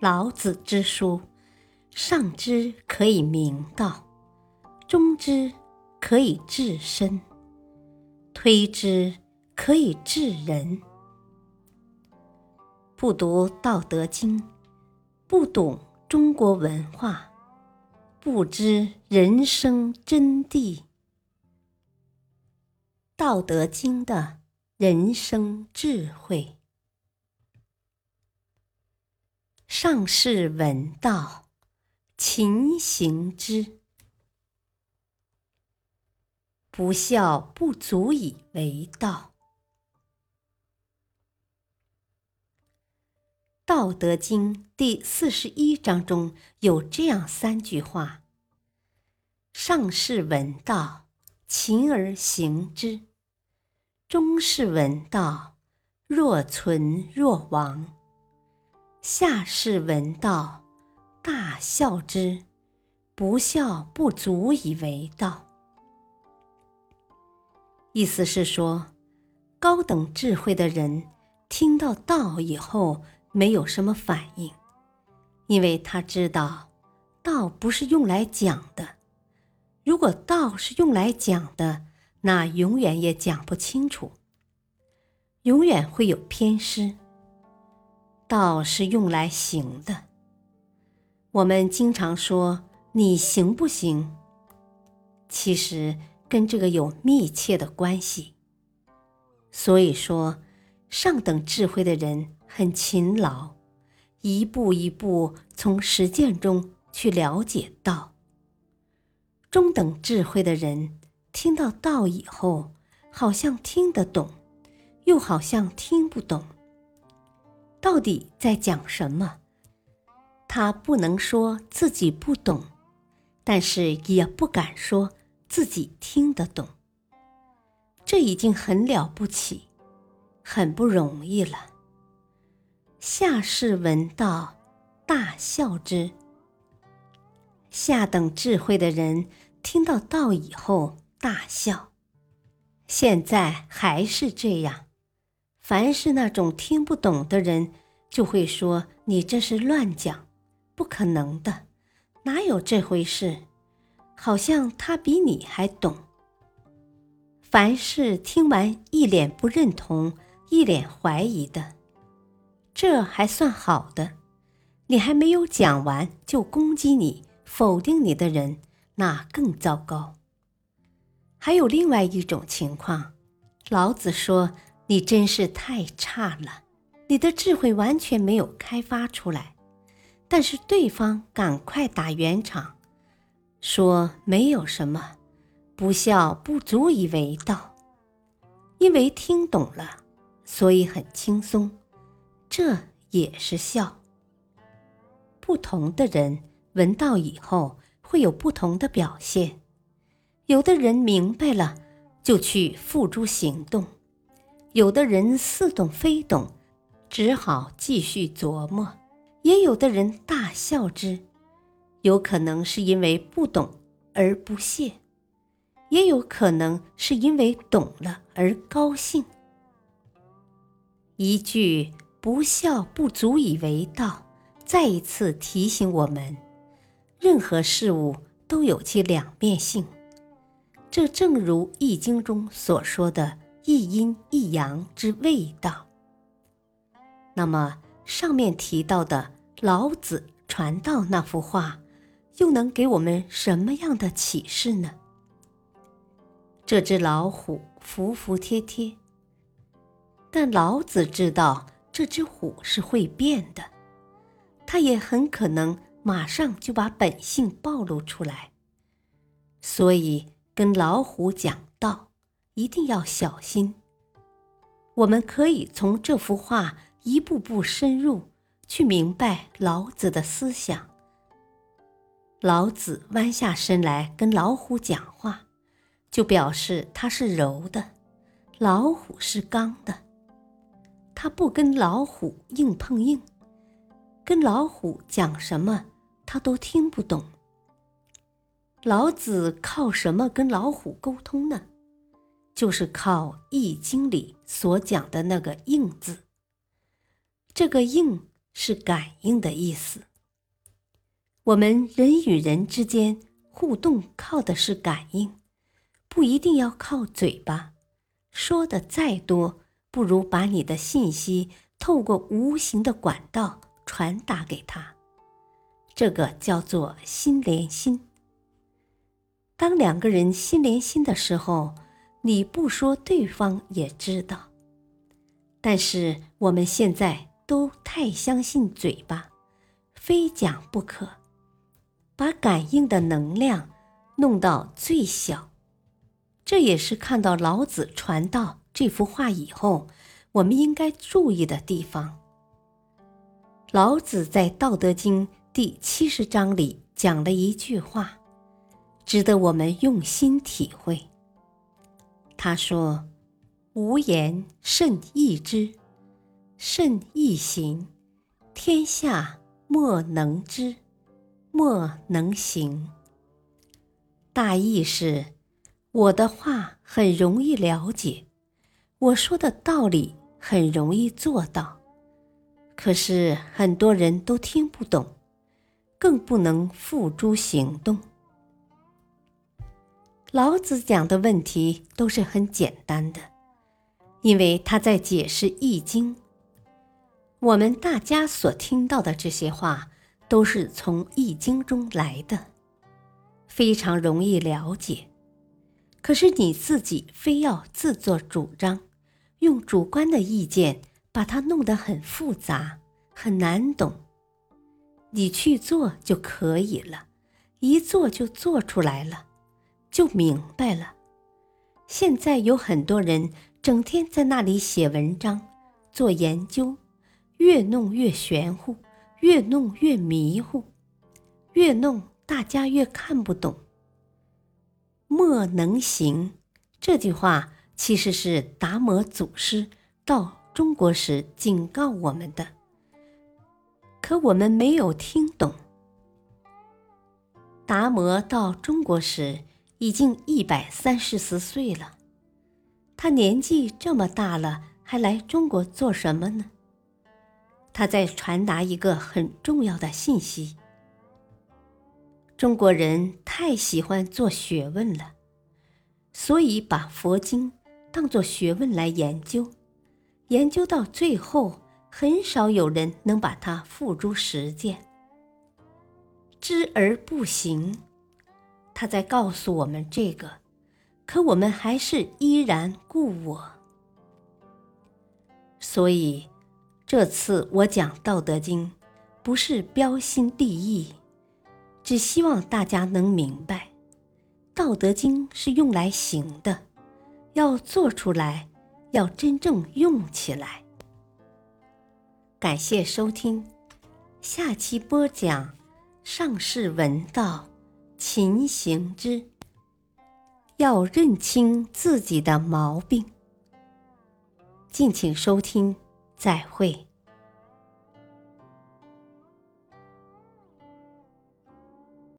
老子之书，上之可以明道，中之可以治身，推之可以治人。不读《道德经》，不懂中国文化，不知人生真谛。《道德经》的人生智慧。上士闻道，勤行之。不孝不足以为道。《道德经》第四十一章中有这样三句话：“上士闻道，勤而行之；中士闻道，若存若亡。”下士闻道，大孝之；不孝，不足以为道。意思是说，高等智慧的人听到道以后，没有什么反应，因为他知道，道不是用来讲的。如果道是用来讲的，那永远也讲不清楚，永远会有偏失。道是用来行的。我们经常说“你行不行”，其实跟这个有密切的关系。所以说，上等智慧的人很勤劳，一步一步从实践中去了解道。中等智慧的人听到道以后，好像听得懂，又好像听不懂。到底在讲什么？他不能说自己不懂，但是也不敢说自己听得懂。这已经很了不起，很不容易了。下士闻道，大笑之。下等智慧的人听到道以后大笑，现在还是这样。凡是那种听不懂的人，就会说你这是乱讲，不可能的，哪有这回事？好像他比你还懂。凡是听完一脸不认同、一脸怀疑的，这还算好的；你还没有讲完就攻击你、否定你的人，那更糟糕。还有另外一种情况，老子说。你真是太差了，你的智慧完全没有开发出来。但是对方赶快打圆场，说没有什么，不孝不足以为道，因为听懂了，所以很轻松，这也是孝。不同的人闻道以后会有不同的表现，有的人明白了就去付诸行动。有的人似懂非懂，只好继续琢磨；也有的人大笑之，有可能是因为不懂而不屑，也有可能是因为懂了而高兴。一句“不孝不足以为道”，再一次提醒我们：任何事物都有其两面性。这正如《易经》中所说的。一阴一阳之谓道。那么上面提到的老子传道那幅画，又能给我们什么样的启示呢？这只老虎服服帖帖，但老子知道这只虎是会变的，他也很可能马上就把本性暴露出来，所以跟老虎讲。一定要小心。我们可以从这幅画一步步深入，去明白老子的思想。老子弯下身来跟老虎讲话，就表示他是柔的，老虎是刚的。他不跟老虎硬碰硬，跟老虎讲什么他都听不懂。老子靠什么跟老虎沟通呢？就是靠《易经》里所讲的那个“应”字，这个“应”是感应的意思。我们人与人之间互动靠的是感应，不一定要靠嘴巴，说的再多，不如把你的信息透过无形的管道传达给他。这个叫做心连心。当两个人心连心的时候，你不说，对方也知道。但是我们现在都太相信嘴巴，非讲不可，把感应的能量弄到最小。这也是看到老子传道这幅画以后，我们应该注意的地方。老子在《道德经》第七十章里讲了一句话。值得我们用心体会。他说：“无言甚易知，甚易行，天下莫能知，莫能行。”大意是：我的话很容易了解，我说的道理很容易做到，可是很多人都听不懂，更不能付诸行动。老子讲的问题都是很简单的，因为他在解释《易经》。我们大家所听到的这些话，都是从《易经》中来的，非常容易了解。可是你自己非要自作主张，用主观的意见把它弄得很复杂、很难懂，你去做就可以了，一做就做出来了。就明白了。现在有很多人整天在那里写文章、做研究，越弄越玄乎，越弄越迷糊，越弄大家越看不懂。莫能行这句话其实是达摩祖师到中国时警告我们的，可我们没有听懂。达摩到中国时。已经一百三十四岁了，他年纪这么大了，还来中国做什么呢？他在传达一个很重要的信息：中国人太喜欢做学问了，所以把佛经当作学问来研究，研究到最后，很少有人能把它付诸实践，知而不行。他在告诉我们这个，可我们还是依然故我。所以，这次我讲《道德经》，不是标新立异，只希望大家能明白，《道德经》是用来行的，要做出来，要真正用起来。感谢收听，下期播讲上士闻道。勤行之，要认清自己的毛病。敬请收听，再会。